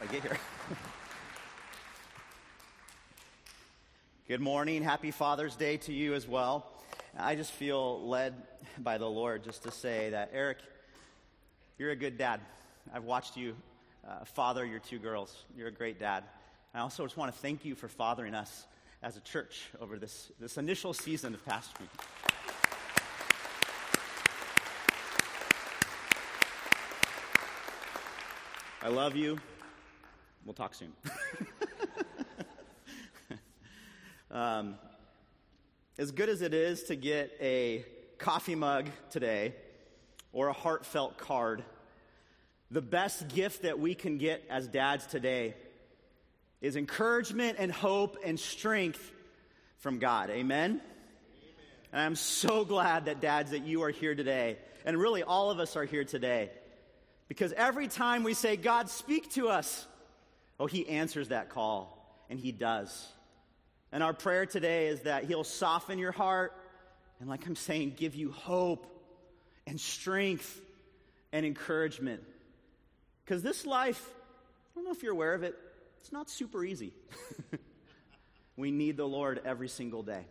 I get here. Good morning. Happy Father's Day to you as well. I just feel led by the Lord just to say that, Eric, you're a good dad. I've watched you uh, father your two girls. You're a great dad. I also just want to thank you for fathering us as a church over this, this initial season of pastoring. I love you. We'll talk soon. um, as good as it is to get a coffee mug today or a heartfelt card, the best gift that we can get as dads today is encouragement and hope and strength from God. Amen? Amen? And I'm so glad that, dads, that you are here today. And really, all of us are here today. Because every time we say, God, speak to us, oh, He answers that call, and He does. And our prayer today is that He'll soften your heart and, like I'm saying, give you hope and strength and encouragement. Because this life, I don't know if you're aware of it, it's not super easy. we need the Lord every single day.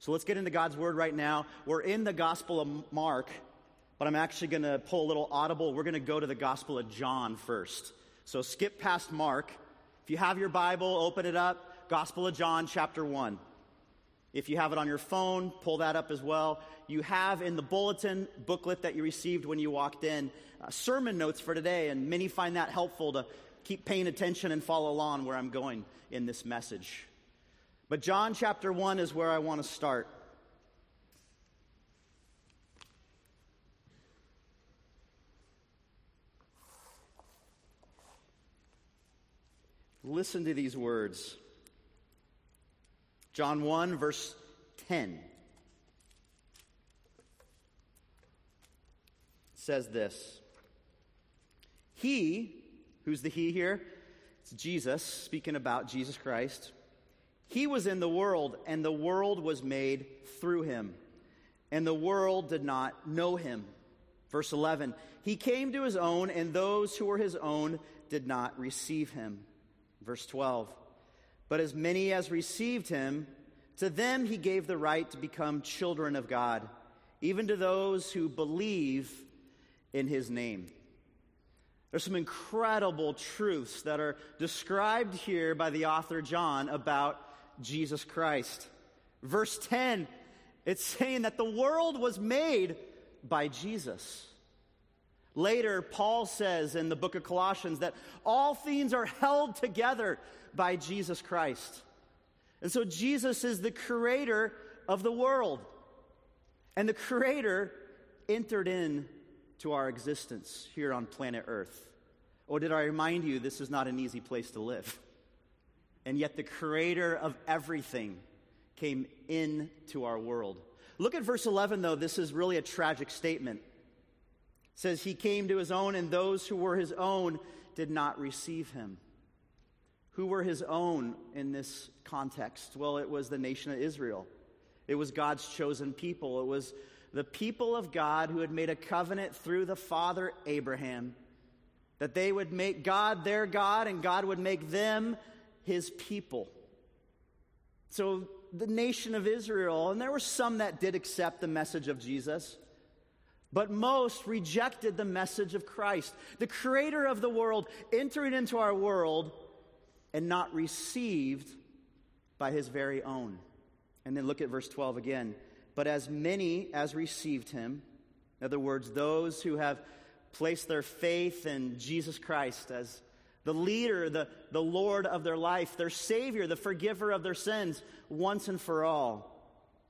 So let's get into God's Word right now. We're in the Gospel of Mark but I'm actually going to pull a little audible. We're going to go to the Gospel of John first. So skip past Mark. If you have your Bible, open it up. Gospel of John, chapter 1. If you have it on your phone, pull that up as well. You have in the bulletin booklet that you received when you walked in uh, sermon notes for today, and many find that helpful to keep paying attention and follow along where I'm going in this message. But John chapter 1 is where I want to start. Listen to these words. John 1, verse 10 says this He, who's the He here? It's Jesus, speaking about Jesus Christ. He was in the world, and the world was made through him, and the world did not know him. Verse 11 He came to his own, and those who were his own did not receive him. Verse 12. But as many as received him, to them he gave the right to become children of God, even to those who believe in his name. There's some incredible truths that are described here by the author John about Jesus Christ. Verse 10, it's saying that the world was made by Jesus. Later, Paul says in the book of Colossians that all things are held together by Jesus Christ. And so Jesus is the creator of the world. And the creator entered in to our existence here on planet Earth. Or did I remind you this is not an easy place to live? And yet the creator of everything came into our world. Look at verse 11 though. This is really a tragic statement says he came to his own, and those who were his own did not receive him. Who were his own in this context? Well, it was the nation of Israel. It was God's chosen people. It was the people of God who had made a covenant through the father Abraham that they would make God their God and God would make them his people. So the nation of Israel, and there were some that did accept the message of Jesus, but most rejected the message of Christ, the creator of the world, entering into our world and not received by his very own. And then look at verse 12 again. But as many as received him, in other words, those who have placed their faith in Jesus Christ as the leader, the, the Lord of their life, their Savior, the forgiver of their sins, once and for all.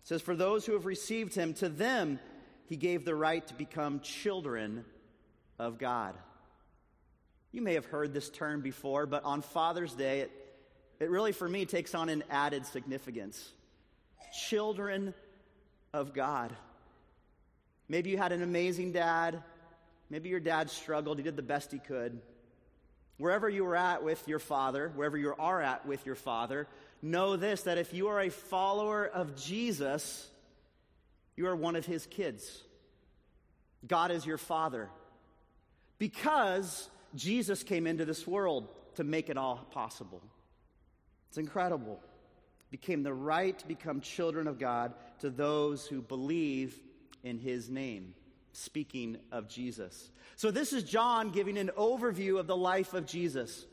It says, For those who have received him, to them he gave the right to become children of God. You may have heard this term before, but on Father's Day, it, it really, for me, takes on an added significance. Children of God. Maybe you had an amazing dad. Maybe your dad struggled. He did the best he could. Wherever you were at with your father, wherever you are at with your father, know this that if you are a follower of Jesus, you are one of his kids. God is your father. Because Jesus came into this world. to make it all possible. It's incredible. Became the right to become children of God to those who believe in his name. Speaking of Jesus. So, this is John giving an overview of the life of Jesus.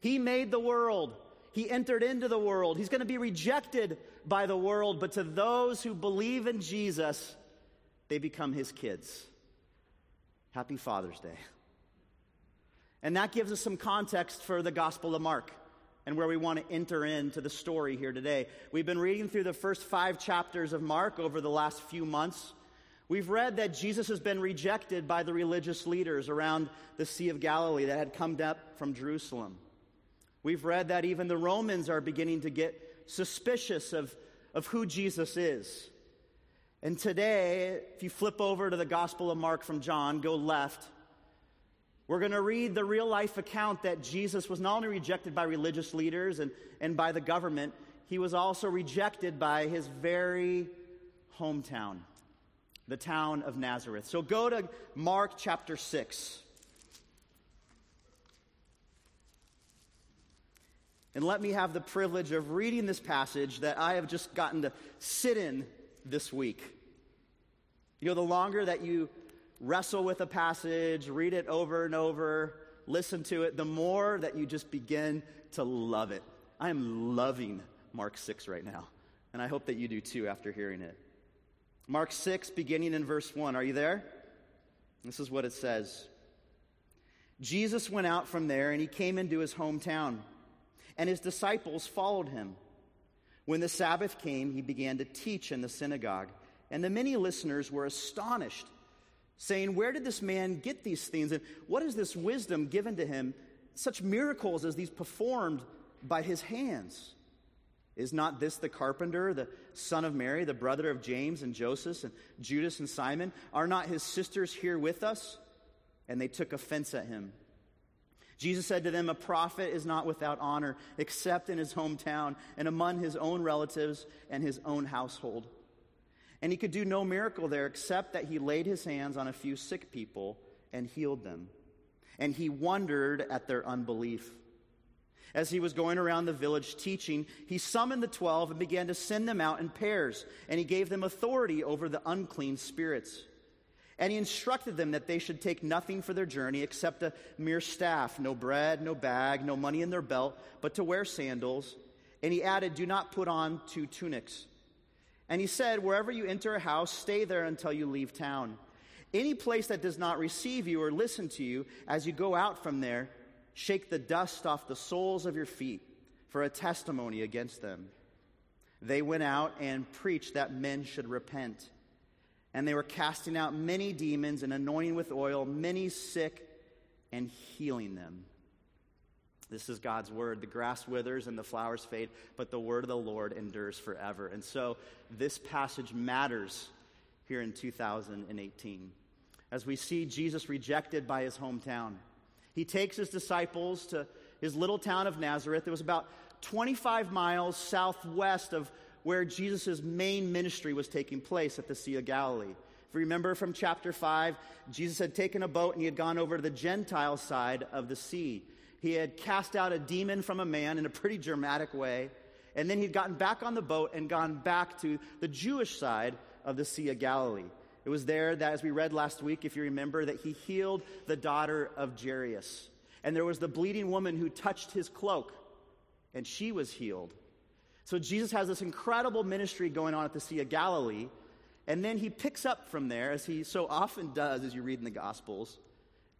He made the world, he entered into the world. He's going to be rejected by the world, but to those who believe in Jesus, they become his kids. Happy Father's Day. And that gives us some context for the Gospel of Mark and where we want to enter into the story here today. We've been reading through the first five chapters of Mark over the last few months. We've read that Jesus has been rejected by the religious leaders around the Sea of Galilee that had come up from Jerusalem. We've read that even the Romans are beginning to get suspicious of, of who Jesus is. And today, if you flip over to the Gospel of Mark from John, go left, we're going to read the real life account that Jesus was not only rejected by religious leaders and, and by the government, he was also rejected by his very hometown, the town of Nazareth. So go to Mark chapter 6. And let me have the privilege of reading this passage that I have just gotten to sit in this week. You know, the longer that you wrestle with a passage, read it over and over, listen to it, the more that you just begin to love it. I am loving Mark 6 right now, and I hope that you do too after hearing it. Mark 6, beginning in verse 1. Are you there? This is what it says Jesus went out from there, and he came into his hometown, and his disciples followed him. When the Sabbath came, he began to teach in the synagogue, and the many listeners were astonished saying, Where did this man get these things? And what is this wisdom given to him? Such miracles as these performed by his hands. Is not this the carpenter, the son of Mary, the brother of James and Joseph and Judas and Simon? Are not his sisters here with us? And they took offense at him. Jesus said to them, A prophet is not without honor except in his hometown and among his own relatives and his own household. And he could do no miracle there except that he laid his hands on a few sick people and healed them. And he wondered at their unbelief. As he was going around the village teaching, he summoned the twelve and began to send them out in pairs, and he gave them authority over the unclean spirits. And he instructed them that they should take nothing for their journey except a mere staff no bread, no bag, no money in their belt, but to wear sandals. And he added, Do not put on two tunics. And he said, Wherever you enter a house, stay there until you leave town. Any place that does not receive you or listen to you as you go out from there, shake the dust off the soles of your feet for a testimony against them. They went out and preached that men should repent. And they were casting out many demons and anointing with oil many sick and healing them. This is God's word. The grass withers and the flowers fade, but the word of the Lord endures forever. And so this passage matters here in 2018. As we see Jesus rejected by his hometown, he takes his disciples to his little town of Nazareth. It was about 25 miles southwest of where Jesus' main ministry was taking place at the Sea of Galilee. If you remember from chapter 5, Jesus had taken a boat and he had gone over to the Gentile side of the sea. He had cast out a demon from a man in a pretty dramatic way. And then he'd gotten back on the boat and gone back to the Jewish side of the Sea of Galilee. It was there that, as we read last week, if you remember, that he healed the daughter of Jairus. And there was the bleeding woman who touched his cloak, and she was healed. So Jesus has this incredible ministry going on at the Sea of Galilee. And then he picks up from there, as he so often does as you read in the Gospels,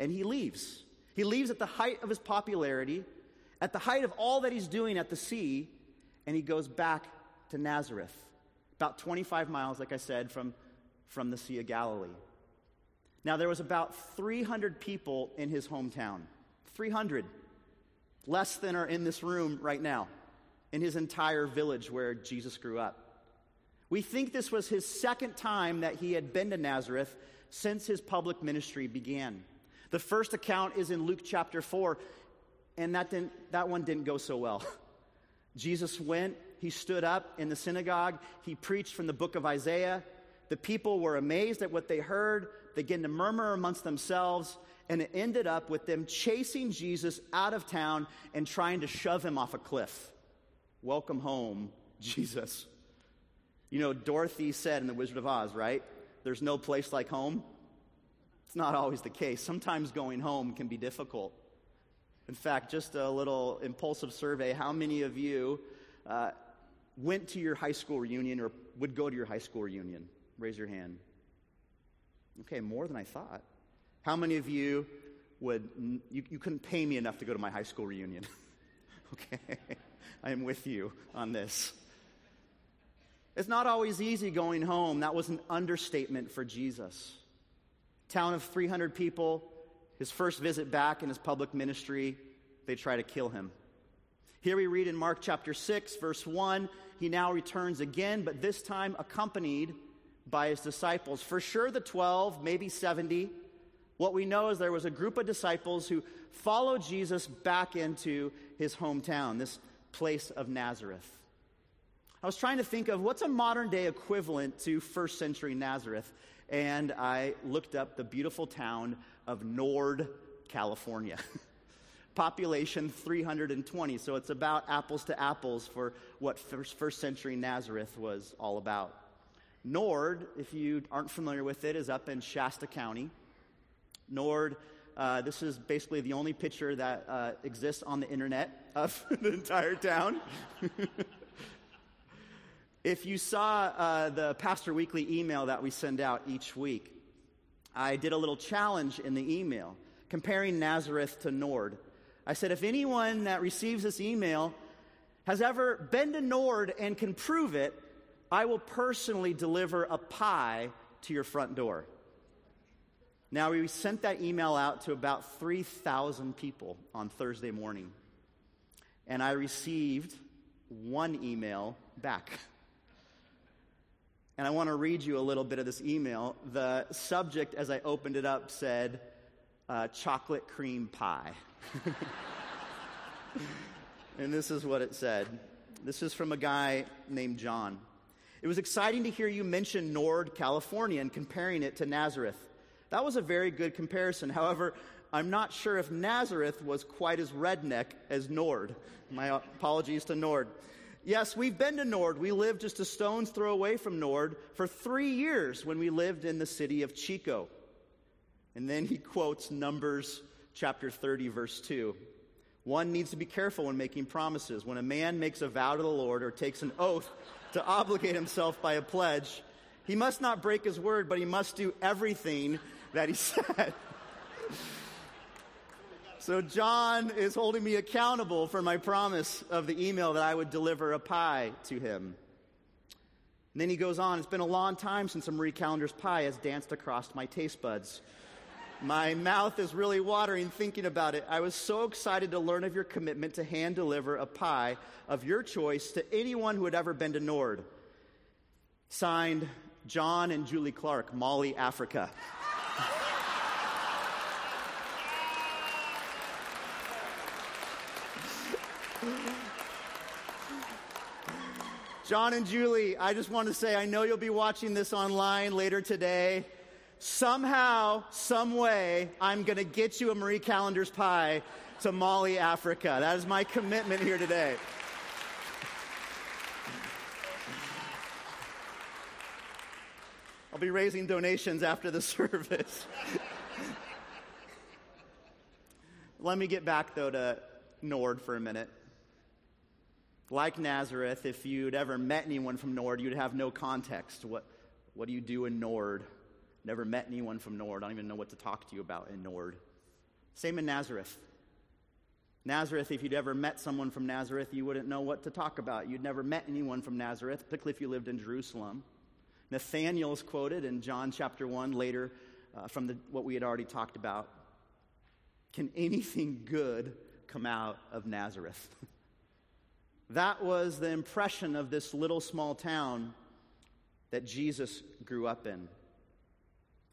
and he leaves. He leaves at the height of his popularity, at the height of all that he's doing at the sea, and he goes back to Nazareth, about 25 miles, like I said, from, from the Sea of Galilee. Now, there was about 300 people in his hometown. 300. Less than are in this room right now, in his entire village where Jesus grew up. We think this was his second time that he had been to Nazareth since his public ministry began. The first account is in Luke chapter 4, and that, didn't, that one didn't go so well. Jesus went, he stood up in the synagogue, he preached from the book of Isaiah. The people were amazed at what they heard, they began to murmur amongst themselves, and it ended up with them chasing Jesus out of town and trying to shove him off a cliff. Welcome home, Jesus. You know, Dorothy said in The Wizard of Oz, right? There's no place like home. It's not always the case. Sometimes going home can be difficult. In fact, just a little impulsive survey how many of you uh, went to your high school reunion or would go to your high school reunion? Raise your hand. Okay, more than I thought. How many of you would, you, you couldn't pay me enough to go to my high school reunion? okay, I am with you on this. It's not always easy going home. That was an understatement for Jesus. Town of 300 people, his first visit back in his public ministry, they try to kill him. Here we read in Mark chapter 6, verse 1, he now returns again, but this time accompanied by his disciples. For sure, the 12, maybe 70. What we know is there was a group of disciples who followed Jesus back into his hometown, this place of Nazareth. I was trying to think of what's a modern day equivalent to first century Nazareth, and I looked up the beautiful town of Nord, California. Population 320, so it's about apples to apples for what first, first century Nazareth was all about. Nord, if you aren't familiar with it, is up in Shasta County. Nord, uh, this is basically the only picture that uh, exists on the internet of the entire town. if you saw uh, the Pastor Weekly email that we send out each week, I did a little challenge in the email comparing Nazareth to Nord. I said, if anyone that receives this email has ever been to Nord and can prove it, I will personally deliver a pie to your front door. Now, we sent that email out to about 3,000 people on Thursday morning. And I received one email back. And I want to read you a little bit of this email. The subject, as I opened it up, said, uh, chocolate cream pie. and this is what it said. This is from a guy named John. It was exciting to hear you mention Nord, California, and comparing it to Nazareth. That was a very good comparison. However, I'm not sure if Nazareth was quite as redneck as Nord. My apologies to Nord. Yes, we've been to Nord. We lived just a stone's throw away from Nord for three years when we lived in the city of Chico. And then he quotes Numbers chapter 30, verse 2. One needs to be careful when making promises. When a man makes a vow to the Lord or takes an oath to obligate himself by a pledge, he must not break his word, but he must do everything that he said. so, John is holding me accountable for my promise of the email that I would deliver a pie to him. And then he goes on, It's been a long time since a Marie Callender's pie has danced across my taste buds. My mouth is really watering thinking about it. I was so excited to learn of your commitment to hand deliver a pie of your choice to anyone who had ever been to Nord. Signed, John and Julie Clark, Mali, Africa. John and Julie, I just want to say I know you'll be watching this online later today somehow, some way, I'm going to get you a Marie Callender's pie to Mali, Africa. That is my commitment here today. I'll be raising donations after the service. Let me get back, though, to Nord for a minute. Like Nazareth, if you'd ever met anyone from Nord, you'd have no context. What, what do you do in Nord? Never met anyone from Nord. I don't even know what to talk to you about in Nord. Same in Nazareth. Nazareth, if you'd ever met someone from Nazareth, you wouldn't know what to talk about. You'd never met anyone from Nazareth, particularly if you lived in Jerusalem. Nathanael is quoted in John chapter 1 later uh, from the, what we had already talked about. Can anything good come out of Nazareth? that was the impression of this little small town that Jesus grew up in.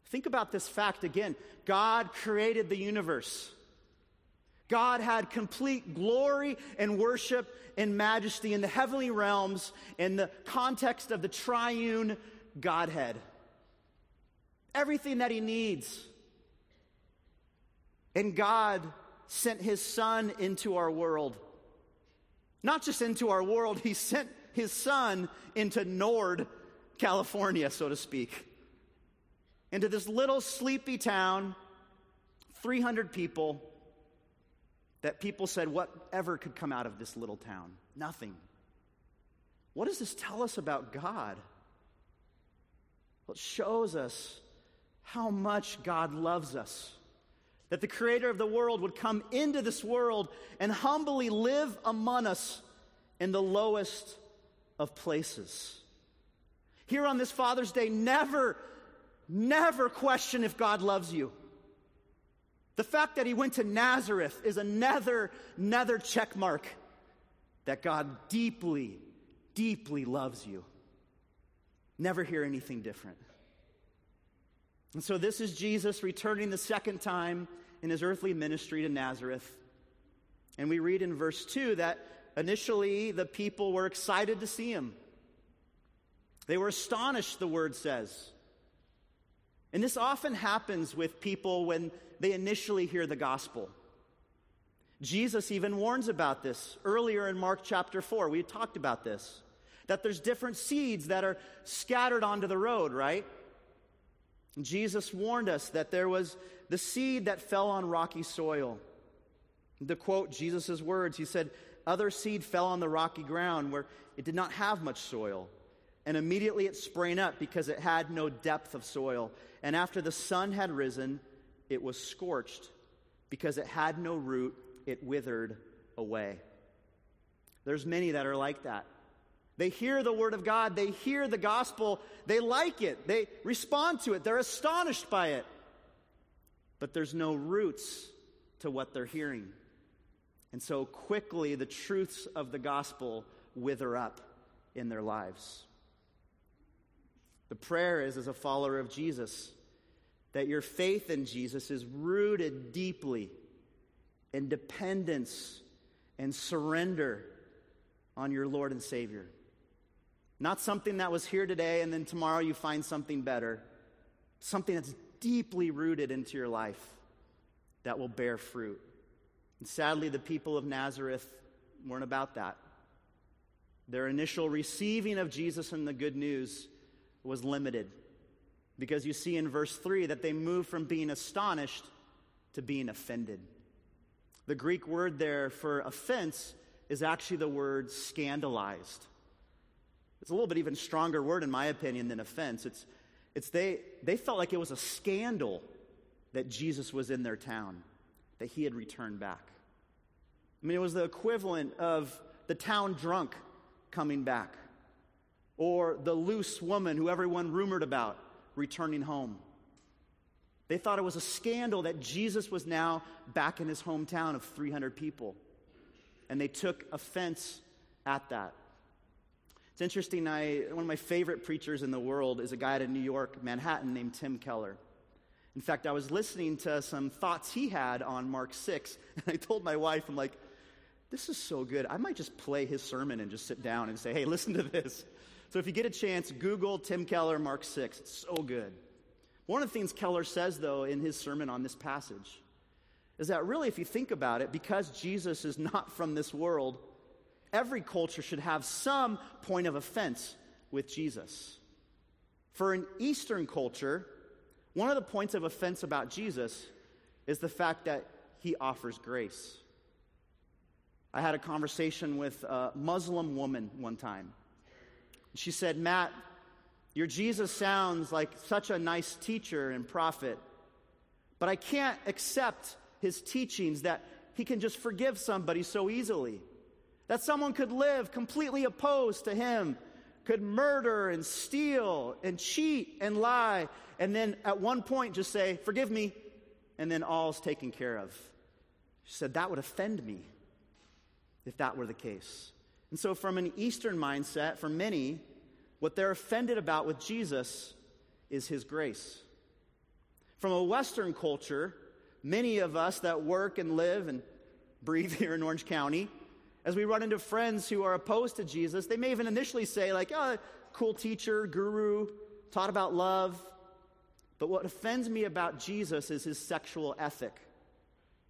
Think about this fact again God created the universe. God had complete glory and worship and majesty in the heavenly realms in the context of the triune Godhead. Everything that he needs. And God sent his son into our world. Not just into our world, he sent his son into Nord, California, so to speak. Into this little sleepy town, 300 people, that people said, whatever could come out of this little town? Nothing. What does this tell us about God? Well, it shows us how much God loves us. That the creator of the world would come into this world and humbly live among us in the lowest of places. Here on this Father's Day, never, never question if God loves you. The fact that he went to Nazareth is another, another check mark that God deeply, deeply loves you. Never hear anything different. And so, this is Jesus returning the second time in his earthly ministry to Nazareth. And we read in verse 2 that initially the people were excited to see him. They were astonished, the word says. And this often happens with people when they initially hear the gospel. Jesus even warns about this earlier in Mark chapter 4. We talked about this. That there's different seeds that are scattered onto the road, right? Jesus warned us that there was the seed that fell on rocky soil. To quote Jesus' words, he said, Other seed fell on the rocky ground where it did not have much soil. And immediately it sprang up because it had no depth of soil. And after the sun had risen, it was scorched. Because it had no root, it withered away. There's many that are like that. They hear the word of God, they hear the gospel, they like it, they respond to it, they're astonished by it. But there's no roots to what they're hearing. And so quickly the truths of the gospel wither up in their lives. The prayer is, as a follower of Jesus, that your faith in Jesus is rooted deeply in dependence and surrender on your Lord and Savior. Not something that was here today and then tomorrow you find something better. Something that's deeply rooted into your life that will bear fruit. And sadly, the people of Nazareth weren't about that. Their initial receiving of Jesus and the good news was limited. Because you see in verse 3 that they moved from being astonished to being offended. The Greek word there for offense is actually the word scandalized. It's a little bit even stronger word, in my opinion, than offense. It's, it's they, they felt like it was a scandal that Jesus was in their town, that he had returned back. I mean, it was the equivalent of the town drunk coming back, or the loose woman who everyone rumored about returning home. They thought it was a scandal that Jesus was now back in his hometown of 300 people. And they took offense at that. It's interesting, I, one of my favorite preachers in the world is a guy out of New York, Manhattan, named Tim Keller. In fact, I was listening to some thoughts he had on Mark 6, and I told my wife, I'm like, this is so good. I might just play his sermon and just sit down and say, hey, listen to this. So if you get a chance, Google Tim Keller, Mark 6. It's so good. One of the things Keller says, though, in his sermon on this passage is that really, if you think about it, because Jesus is not from this world, every culture should have some point of offense with Jesus. For an Eastern culture, one of the points of offense about Jesus is the fact that he offers grace. I had a conversation with a Muslim woman one time. She said, Matt, your Jesus sounds like such a nice teacher and prophet, but I can't accept his teachings that he can just forgive somebody so easily. That someone could live completely opposed to him, could murder and steal and cheat and lie, and then at one point just say, Forgive me, and then all's taken care of. She said, That would offend me if that were the case. And so, from an Eastern mindset, for many, what they're offended about with Jesus is his grace. From a Western culture, many of us that work and live and breathe here in Orange County, as we run into friends who are opposed to Jesus, they may even initially say, like, oh, cool teacher, guru, taught about love. But what offends me about Jesus is his sexual ethic.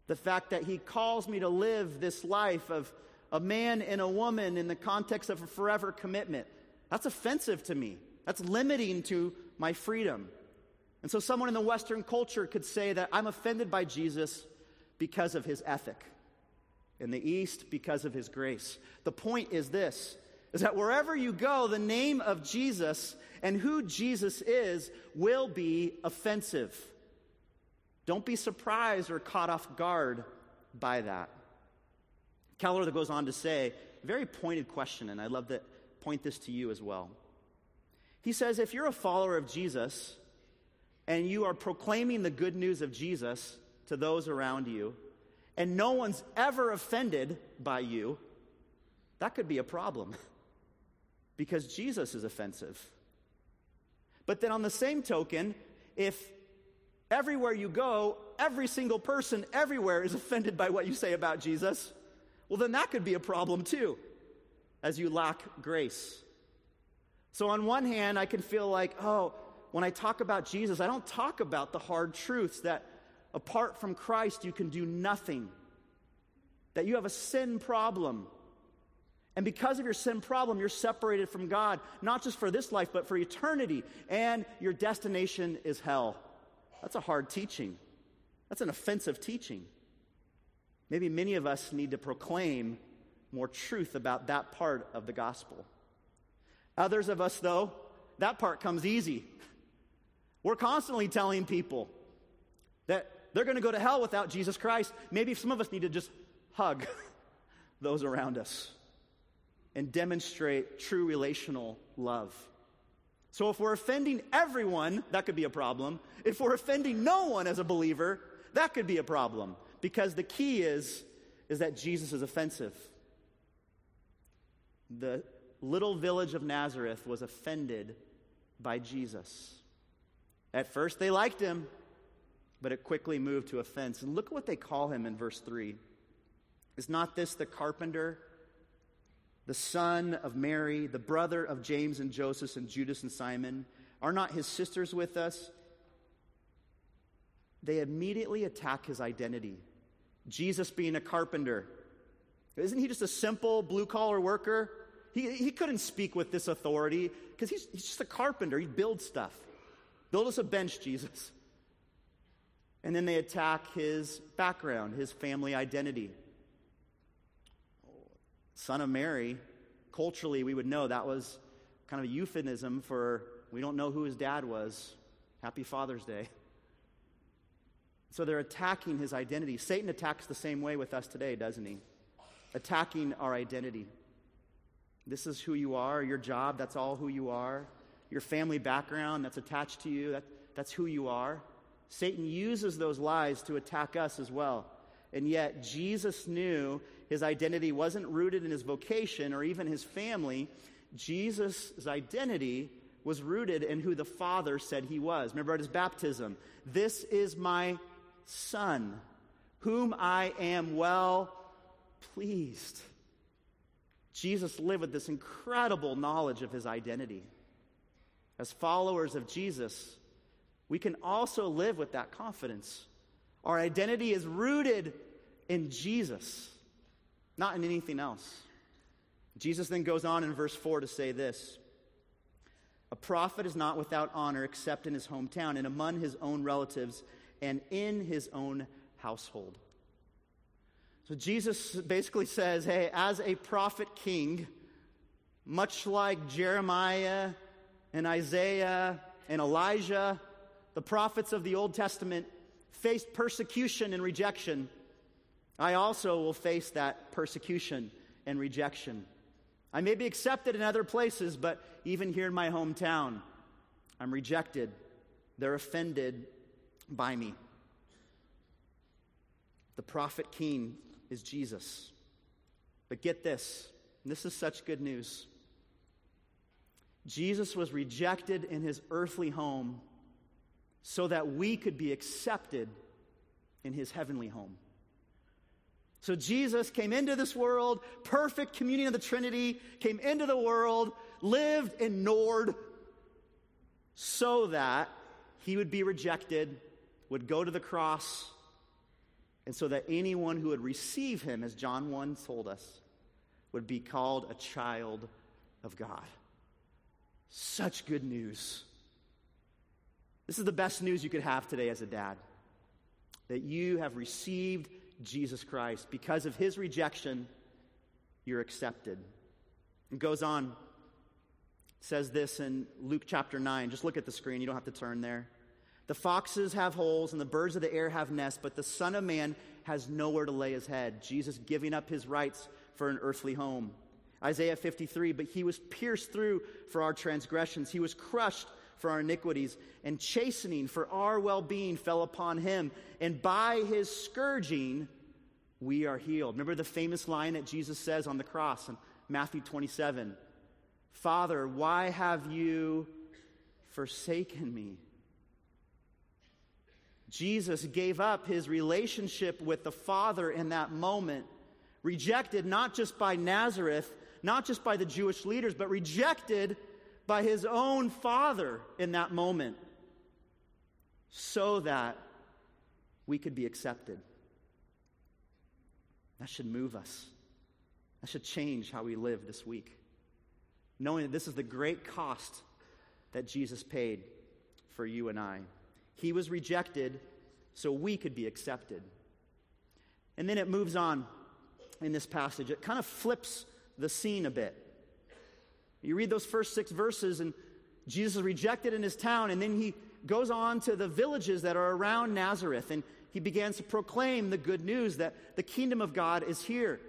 The fact that he calls me to live this life of a man and a woman in the context of a forever commitment. That's offensive to me. That's limiting to my freedom. And so, someone in the Western culture could say that I'm offended by Jesus because of his ethic. In the East, because of his grace. The point is this is that wherever you go, the name of Jesus and who Jesus is will be offensive. Don't be surprised or caught off guard by that. Keller goes on to say, very pointed question, and I'd love to point this to you as well. He says, if you're a follower of Jesus and you are proclaiming the good news of Jesus to those around you, and no one's ever offended by you, that could be a problem because Jesus is offensive. But then, on the same token, if everywhere you go, every single person everywhere is offended by what you say about Jesus, well, then that could be a problem too, as you lack grace. So, on one hand, I can feel like, oh, when I talk about Jesus, I don't talk about the hard truths that apart from Christ, you can do nothing, that you have a sin problem. And because of your sin problem, you're separated from God, not just for this life, but for eternity. And your destination is hell. That's a hard teaching. That's an offensive teaching. Maybe many of us need to proclaim more truth about that part of the gospel. Others of us, though, that part comes easy. We're constantly telling people they're going to go to hell without Jesus Christ. Maybe some of us need to just hug those around us and demonstrate true relational love. So if we're offending everyone, that could be a problem. If we're offending no one as a believer, that could be a problem because the key is, is that Jesus is offensive. The little village of Nazareth was offended by Jesus. At first, they liked him, but it quickly moved to offense. And look at what they call him in verse 3. Is not this the carpenter, the son of Mary, the brother of James and Joseph and Judas and Simon? Are not his sisters with us? They immediately attack his identity. Jesus being a carpenter. Isn't he just a simple blue collar worker? He, he couldn't speak with this authority because he's, he's just a carpenter. He builds stuff. Build us a bench, Jesus. And then they attack his background, his family identity. Son of Mary, culturally, we would know that was kind of a euphemism for we don't know who his dad was. Happy Father's Day. So they're attacking his identity. Satan attacks the same way with us today, doesn't he? Attacking our identity. This is who you are. Your job, that's all who you are. Your family background, that's attached to you, that, that's who you are. Satan uses those lies to attack us as well. And yet, Jesus knew his identity wasn't rooted in his vocation or even his family. Jesus' identity was rooted in who the Father said he was. Remember at his baptism, this is my Son, whom I am well pleased. Jesus lived with this incredible knowledge of his identity. As followers of Jesus, we can also live with that confidence. Our identity is rooted in Jesus, not in anything else. Jesus then goes on in verse 4 to say this A prophet is not without honor except in his hometown and among his own relatives and in his own household. So Jesus basically says, hey, as a prophet king, much like Jeremiah and Isaiah and Elijah, the prophets of the Old Testament faced persecution and rejection. I also will face that persecution and rejection. I may be accepted in other places, but even here in my hometown, I'm rejected. They're offended by me. The prophet king is Jesus. But get this, this is such good news. Jesus was rejected in his earthly home so that we could be accepted in his heavenly home. So Jesus came into this world, perfect communion of the Trinity, came into the world, lived in Nord, so that he would be rejected, would go to the cross, and so that anyone who would receive him, as John 1 told us, would be called a child of God. Such good news. This is the best news you could have today as a dad that you have received Jesus Christ. Because of his rejection, you're accepted. It goes on, says this in Luke chapter 9. Just look at the screen, you don't have to turn there. The foxes have holes and the birds of the air have nests, but the Son of Man has nowhere to lay his head. Jesus giving up his rights for an earthly home. Isaiah 53, but he was pierced through for our transgressions, he was crushed for our iniquities, and chastening for our well being fell upon him. And by his scourging, we are healed. Remember the famous line that Jesus says on the cross in Matthew 27 Father, why have you forsaken me? Jesus gave up his relationship with the Father in that moment, rejected not just by Nazareth, not just by the Jewish leaders, but rejected by his own Father in that moment, so that we could be accepted. That should move us. That should change how we live this week. Knowing that this is the great cost that Jesus paid for you and I. He was rejected so we could be accepted. And then it moves on in this passage. It kind of flips the scene a bit. You read those first six verses, and Jesus is rejected in his town, and then he goes on to the villages that are around Nazareth, and he begins to proclaim the good news that the kingdom of God is here.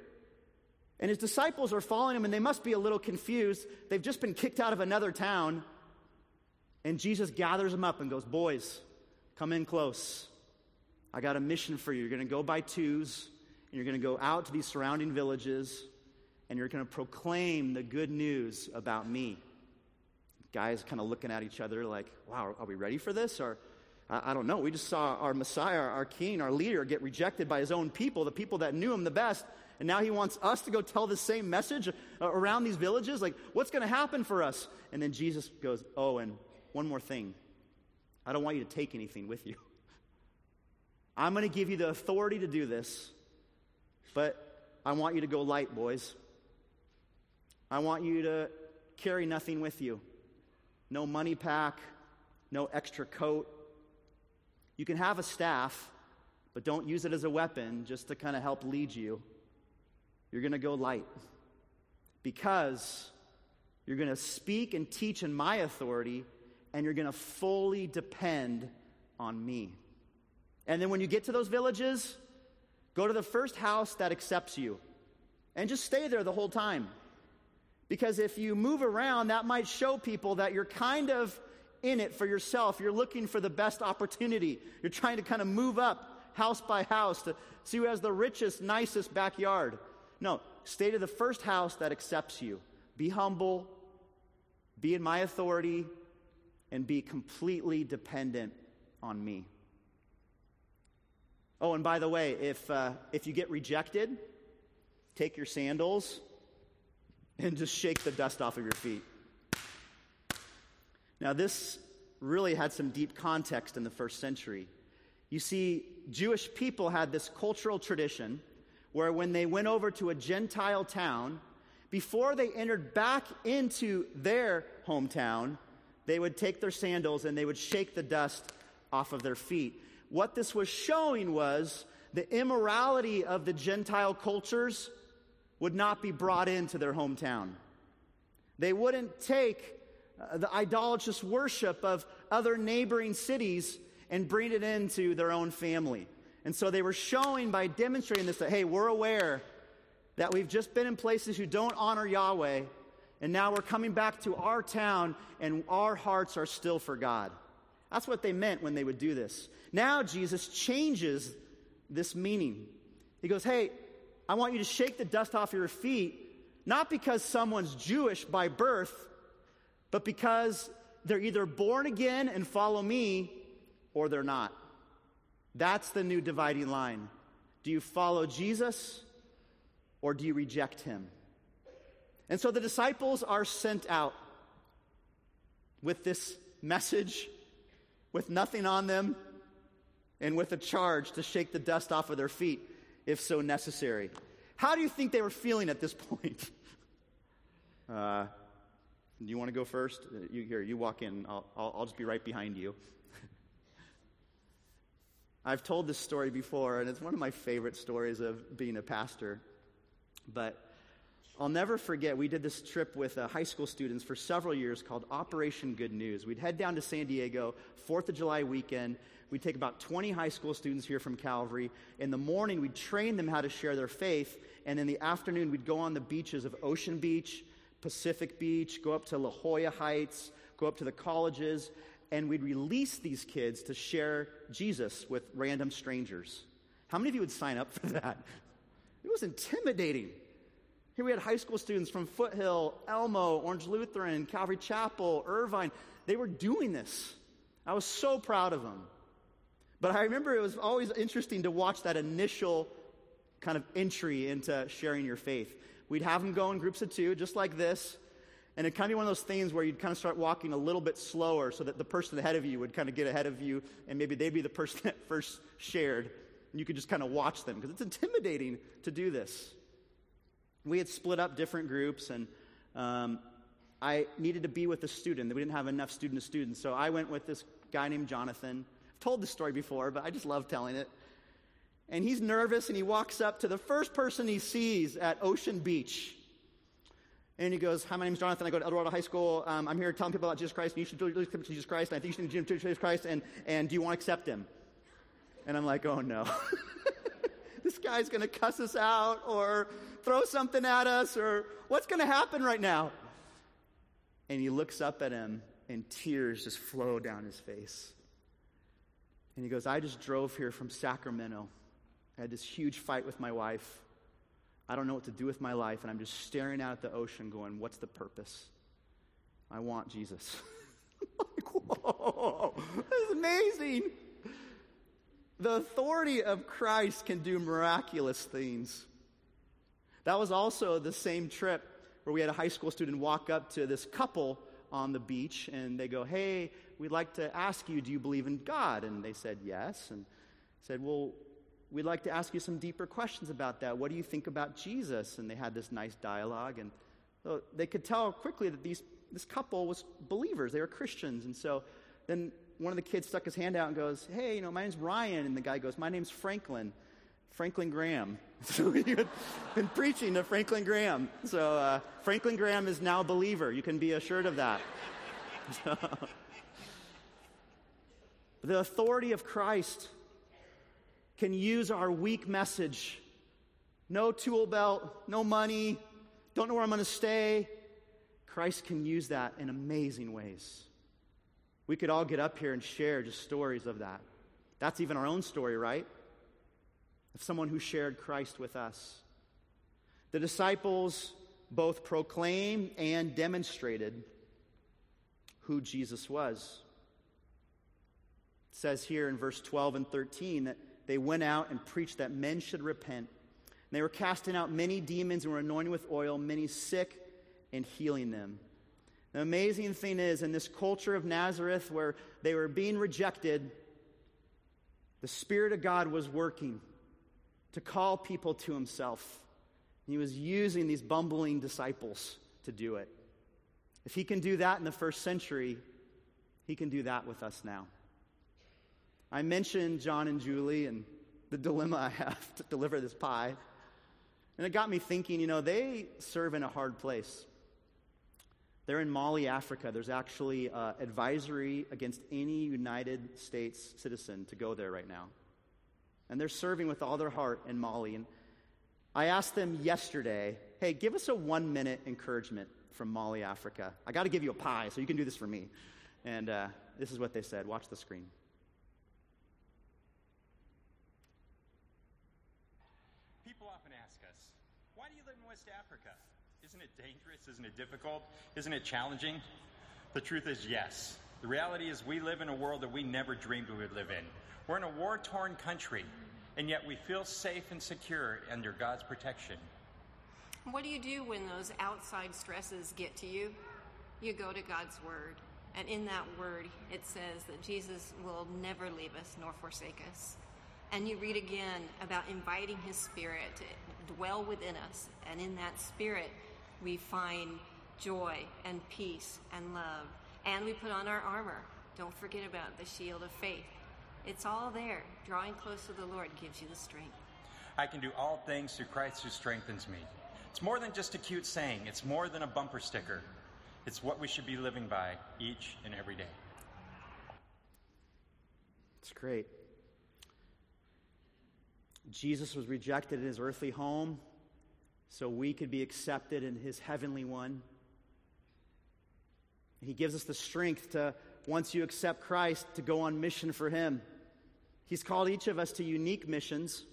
And his disciples are following him, and they must be a little confused. They've just been kicked out of another town. And Jesus gathers them up and goes, Boys, Come in close. I got a mission for you. You're going to go by twos, and you're going to go out to these surrounding villages, and you're going to proclaim the good news about me. Guys kind of looking at each other like, wow, are we ready for this? Or, I, I don't know. We just saw our Messiah, our King, our leader get rejected by his own people, the people that knew him the best. And now he wants us to go tell the same message uh, around these villages. Like, what's going to happen for us? And then Jesus goes, Oh, and one more thing. I don't want you to take anything with you. I'm going to give you the authority to do this, but I want you to go light, boys. I want you to carry nothing with you no money pack, no extra coat. You can have a staff, but don't use it as a weapon just to kind of help lead you. You're going to go light because you're going to speak and teach in my authority and you're going to fully depend on me. And then when you get to those villages, go to the first house that accepts you and just stay there the whole time. Because if you move around, that might show people that you're kind of in it for yourself. You're looking for the best opportunity. You're trying to kind of move up house by house to see who has the richest, nicest backyard. No, stay to the first house that accepts you. Be humble, be in my authority, and be completely dependent on me. Oh, and by the way, if, uh, if you get rejected, take your sandals and just shake the dust off of your feet. Now, this really had some deep context in the first century. You see, Jewish people had this cultural tradition where when they went over to a Gentile town, before they entered back into their hometown, they would take their sandals and they would shake the dust off of their feet. What this was showing was the immorality of the Gentile cultures would not be brought into their hometown. They wouldn't take uh, the idolatrous worship of other neighboring cities and bring it into their own family. And so they were showing by demonstrating this that, hey, we're aware that we've just been in places who don't honor Yahweh, and now we're coming back to our town, and our hearts are still for God. That's what they meant when they would do this. Now Jesus changes this meaning. He goes, Hey, I want you to shake the dust off your feet, not because someone's Jewish by birth, but because they're either born again and follow me or they're not. That's the new dividing line. Do you follow Jesus or do you reject him? And so the disciples are sent out with this message, with nothing on them, and with a charge to shake the dust off of their feet if so necessary. How do you think they were feeling at this point? Uh, do you want to go first? Uh, you, here, you walk in. I'll, I'll, I'll just be right behind you. I've told this story before, and it's one of my favorite stories of being a pastor. But I'll never forget, we did this trip with uh, high school students for several years called Operation Good News. We'd head down to San Diego, 4th of July weekend. We'd take about 20 high school students here from Calvary. In the morning, we'd train them how to share their faith. And in the afternoon, we'd go on the beaches of Ocean Beach, Pacific Beach, go up to La Jolla Heights, go up to the colleges, and we'd release these kids to share Jesus with random strangers. How many of you would sign up for that? It was intimidating. Here we had high school students from Foothill, Elmo, Orange Lutheran, Calvary Chapel, Irvine. They were doing this. I was so proud of them. But I remember it was always interesting to watch that initial kind of entry into sharing your faith. We'd have them go in groups of two, just like this. And it'd kind of be one of those things where you'd kind of start walking a little bit slower so that the person ahead of you would kind of get ahead of you, and maybe they'd be the person that first shared. And you could just kind of watch them because it's intimidating to do this we had split up different groups, and um, I needed to be with a student. We didn't have enough student to student, so I went with this guy named Jonathan. I've told this story before, but I just love telling it. And he's nervous, and he walks up to the first person he sees at Ocean Beach. And he goes, Hi, my name's Jonathan. I go to El Dorado High School. Um, I'm here telling people about Jesus Christ. And you should really accept Jesus Christ. And I think you should accept Jesus Christ. And, and do you want to accept him? And I'm like, Oh, no. this guy's going to cuss us out or throw something at us or what's going to happen right now? And he looks up at him and tears just flow down his face. And he goes, I just drove here from Sacramento. I had this huge fight with my wife. I don't know what to do with my life, and I'm just staring out at the ocean going, What's the purpose? I want Jesus. like, whoa, this is amazing. The authority of Christ can do miraculous things. That was also the same trip where we had a high school student walk up to this couple on the beach and they go, Hey, we'd like to ask you, do you believe in God? And they said, Yes. And said, Well, we'd like to ask you some deeper questions about that. What do you think about Jesus? And they had this nice dialogue. And so they could tell quickly that these, this couple was believers, they were Christians. And so then one of the kids stuck his hand out and goes, Hey, you know, my name's Ryan. And the guy goes, My name's Franklin. Franklin Graham. So he had been preaching to Franklin Graham. So uh, Franklin Graham is now a believer. You can be assured of that. the authority of Christ can use our weak message. No tool belt, no money, don't know where I'm going to stay. Christ can use that in amazing ways. We could all get up here and share just stories of that. That's even our own story, right? of someone who shared Christ with us. The disciples both proclaimed and demonstrated who Jesus was. It says here in verse 12 and 13 that they went out and preached that men should repent. And they were casting out many demons and were anointing with oil many sick and healing them. The amazing thing is, in this culture of Nazareth where they were being rejected, the Spirit of God was working to call people to himself. He was using these bumbling disciples to do it. If he can do that in the first century, he can do that with us now. I mentioned John and Julie and the dilemma I have to deliver this pie. And it got me thinking, you know, they serve in a hard place. They're in Mali, Africa. There's actually uh, advisory against any United States citizen to go there right now and they're serving with all their heart in Mali. And I asked them yesterday, hey, give us a one minute encouragement from Mali, Africa. I got to give you a pie, so you can do this for me. And uh, this is what they said. Watch the screen. People often ask us, why do you live in West Africa? Isn't it dangerous? Isn't it difficult? Isn't it challenging? The truth is, yes. The reality is, we live in a world that we never dreamed we would live in. We're in a war torn country, and yet we feel safe and secure under God's protection. What do you do when those outside stresses get to you? You go to God's Word And in that word, it says that Jesus will never leave us nor forsake us. And you read again about inviting his spirit to dwell within us. And in that spirit, we find joy and peace and love. And we put on our armor. Don't forget about the shield of faith. It's all there. Drawing close to the Lord gives you the strength. I can do all things through Christ who strengthens me. It's more than just a cute saying, it's more than a bumper sticker. It's what we should be living by each and every day. It's great. Jesus was rejected in his earthly home so we could be accepted in his heavenly one. He gives us the strength to, once you accept Christ, to go on mission for him. He's called each of us to unique missions.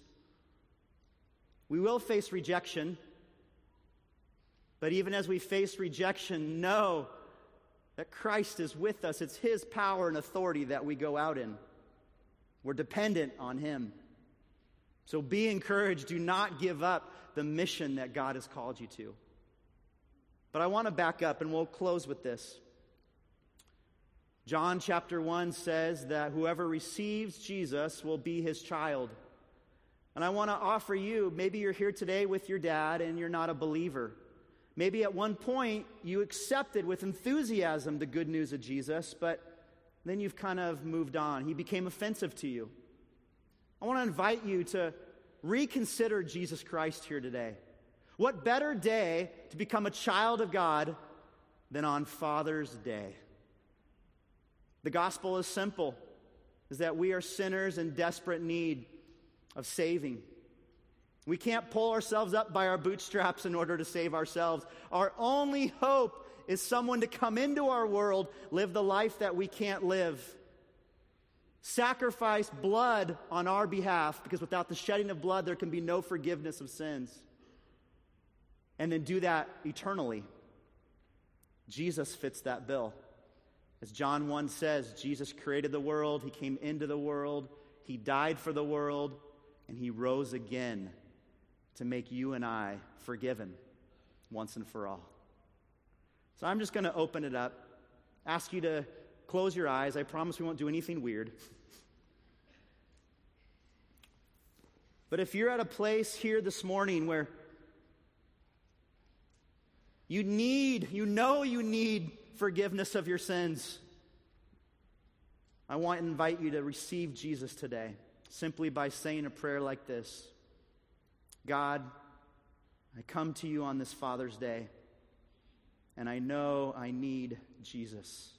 We will face rejection, but even as we face rejection, know that Christ is with us. It's His power and authority that we go out in. We're dependent on Him. So be encouraged. Do not give up the mission that God has called you to. But I want to back up and we'll close with this. John chapter 1 says that whoever receives Jesus will be his child. And I want to offer you maybe you're here today with your dad and you're not a believer. Maybe at one point you accepted with enthusiasm the good news of Jesus, but then you've kind of moved on. He became offensive to you. I want to invite you to reconsider Jesus Christ here today. What better day to become a child of God than on Father's Day? The gospel is simple is that we are sinners in desperate need of saving. We can't pull ourselves up by our bootstraps in order to save ourselves. Our only hope is someone to come into our world, live the life that we can't live, sacrifice blood on our behalf, because without the shedding of blood, there can be no forgiveness of sins, and then do that eternally. Jesus fits that bill. As John 1 says, Jesus created the world, He came into the world, He died for the world, and He rose again to make you and I forgiven once and for all. So I'm just going to open it up, ask you to close your eyes. I promise we won't do anything weird. But if you're at a place here this morning where you need, you know you need forgiveness of your sins, I want to invite you to receive Jesus today simply by saying a prayer like this God, I come to you on this Father's Day, and I know I need Jesus.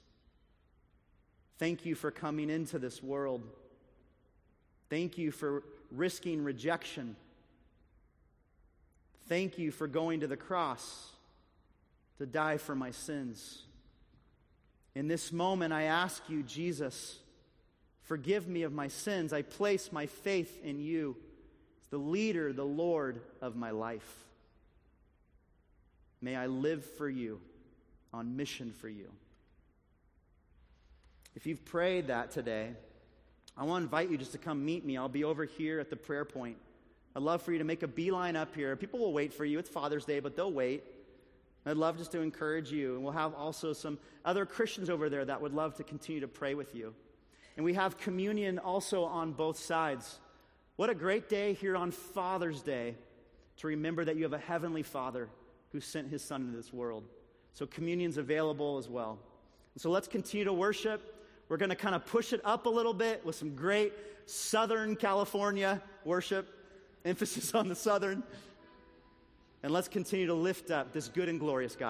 Thank you for coming into this world. Thank you for risking rejection. Thank you for going to the cross to die for my sins. In this moment, I ask you, Jesus, forgive me of my sins. I place my faith in you the leader, the Lord of my life. May I live for you, on mission for you. If you've prayed that today, I want to invite you just to come meet me. I'll be over here at the prayer point. I'd love for you to make a beeline up here. People will wait for you. It's Father's Day, but they'll wait. I'd love just to encourage you. And we'll have also some other Christians over there that would love to continue to pray with you. And we have communion also on both sides. What a great day here on Father's Day to remember that you have a heavenly Father who sent his Son into this world. So communion's available as well. And so let's continue to worship. We're going to kind of push it up a little bit with some great Southern California worship, emphasis on the Southern. And let's continue to lift up this good and glorious God.